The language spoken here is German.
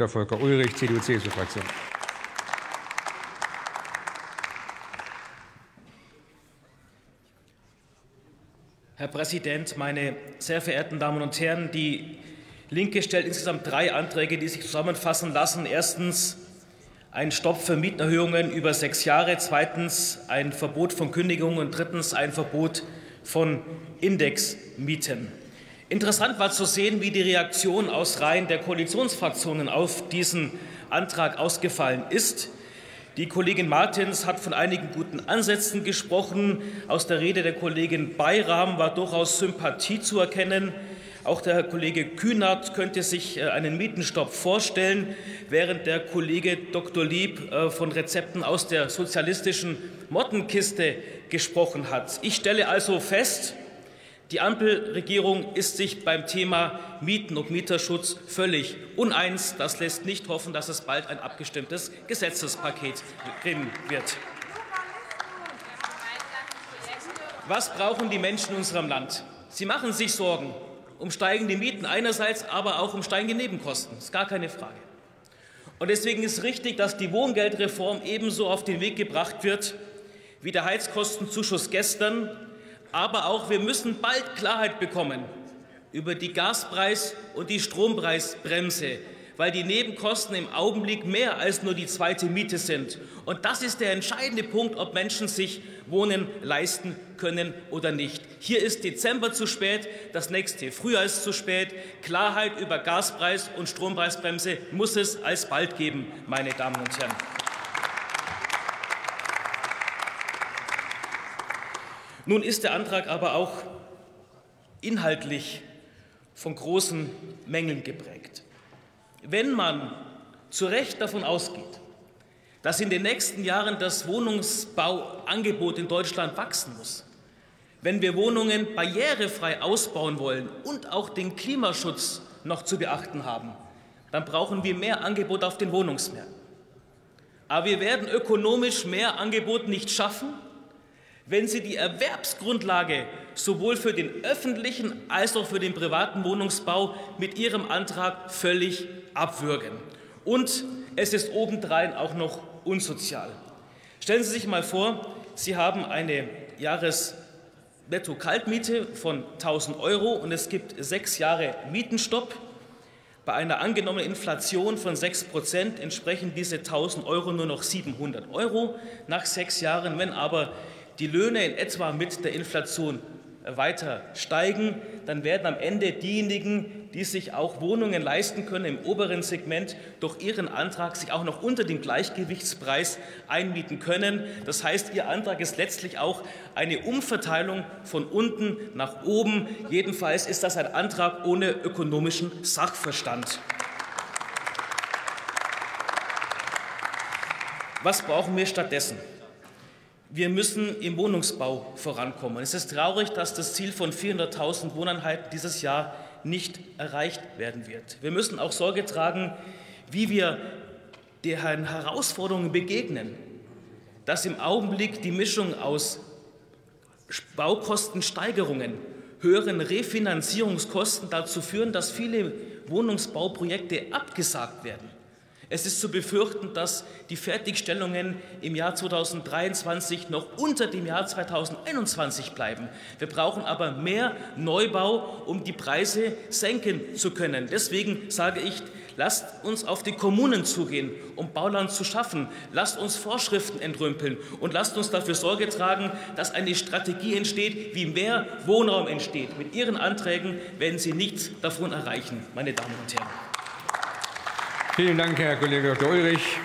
Dr. Volker Ulrich, CDU-CSU-Fraktion. Herr Präsident, meine sehr verehrten Damen und Herren! Die Linke stellt insgesamt drei Anträge, die sich zusammenfassen lassen. Erstens ein Stopp für Mietenerhöhungen über sechs Jahre, zweitens ein Verbot von Kündigungen und drittens ein Verbot von Indexmieten. Interessant war zu sehen, wie die Reaktion aus Reihen der Koalitionsfraktionen auf diesen Antrag ausgefallen ist. Die Kollegin Martins hat von einigen guten Ansätzen gesprochen. Aus der Rede der Kollegin Bayram war durchaus Sympathie zu erkennen. Auch der Herr Kollege Kühnert könnte sich äh, einen Mietenstopp vorstellen, während der Kollege Dr. Lieb äh, von Rezepten aus der sozialistischen Mottenkiste gesprochen hat. Ich stelle also fest, die Ampelregierung ist sich beim Thema Mieten und Mieterschutz völlig uneins. Das lässt nicht hoffen, dass es bald ein abgestimmtes Gesetzespaket geben wird. Was brauchen die Menschen in unserem Land? Sie machen sich Sorgen um steigende Mieten einerseits, aber auch um steigende Nebenkosten. Das ist gar keine Frage. Und deswegen ist richtig, dass die Wohngeldreform ebenso auf den Weg gebracht wird wie der Heizkostenzuschuss gestern aber auch wir müssen bald Klarheit bekommen über die Gaspreis- und die Strompreisbremse, weil die Nebenkosten im Augenblick mehr als nur die zweite Miete sind. Und das ist der entscheidende Punkt, ob Menschen sich Wohnen leisten können oder nicht. Hier ist Dezember zu spät, das nächste Frühjahr ist zu spät. Klarheit über Gaspreis- und Strompreisbremse muss es alsbald geben, meine Damen und Herren. Nun ist der Antrag aber auch inhaltlich von großen Mängeln geprägt. Wenn man zu Recht davon ausgeht, dass in den nächsten Jahren das Wohnungsbauangebot in Deutschland wachsen muss, wenn wir Wohnungen barrierefrei ausbauen wollen und auch den Klimaschutz noch zu beachten haben, dann brauchen wir mehr Angebot auf den Wohnungsmärkten. Aber wir werden ökonomisch mehr Angebot nicht schaffen, wenn Sie die Erwerbsgrundlage sowohl für den öffentlichen als auch für den privaten Wohnungsbau mit Ihrem Antrag völlig abwürgen. Und es ist obendrein auch noch unsozial. Stellen Sie sich mal vor, Sie haben eine Jahres-Netto-Kaltmiete von 1000 Euro und es gibt sechs Jahre Mietenstopp. Bei einer angenommenen Inflation von 6 Prozent entsprechen diese 1000 Euro nur noch 700 Euro nach sechs Jahren. Wenn aber die Löhne in etwa mit der Inflation weiter steigen, dann werden am Ende diejenigen, die sich auch Wohnungen leisten können im oberen Segment, durch ihren Antrag sich auch noch unter dem Gleichgewichtspreis einmieten können. Das heißt, Ihr Antrag ist letztlich auch eine Umverteilung von unten nach oben. Jedenfalls ist das ein Antrag ohne ökonomischen Sachverstand. Was brauchen wir stattdessen? Wir müssen im Wohnungsbau vorankommen. Es ist traurig, dass das Ziel von 400.000 Wohneinheiten dieses Jahr nicht erreicht werden wird. Wir müssen auch Sorge tragen, wie wir den Herausforderungen begegnen, dass im Augenblick die Mischung aus Baukostensteigerungen, höheren Refinanzierungskosten dazu führen, dass viele Wohnungsbauprojekte abgesagt werden. Es ist zu befürchten, dass die Fertigstellungen im Jahr 2023 noch unter dem Jahr 2021 bleiben. Wir brauchen aber mehr Neubau, um die Preise senken zu können. Deswegen sage ich, lasst uns auf die Kommunen zugehen, um Bauland zu schaffen. Lasst uns Vorschriften entrümpeln und lasst uns dafür Sorge tragen, dass eine Strategie entsteht, wie mehr Wohnraum entsteht. Mit Ihren Anträgen werden Sie nichts davon erreichen, meine Damen und Herren. Vielen Dank, Herr Kollege Dr. Ulrich.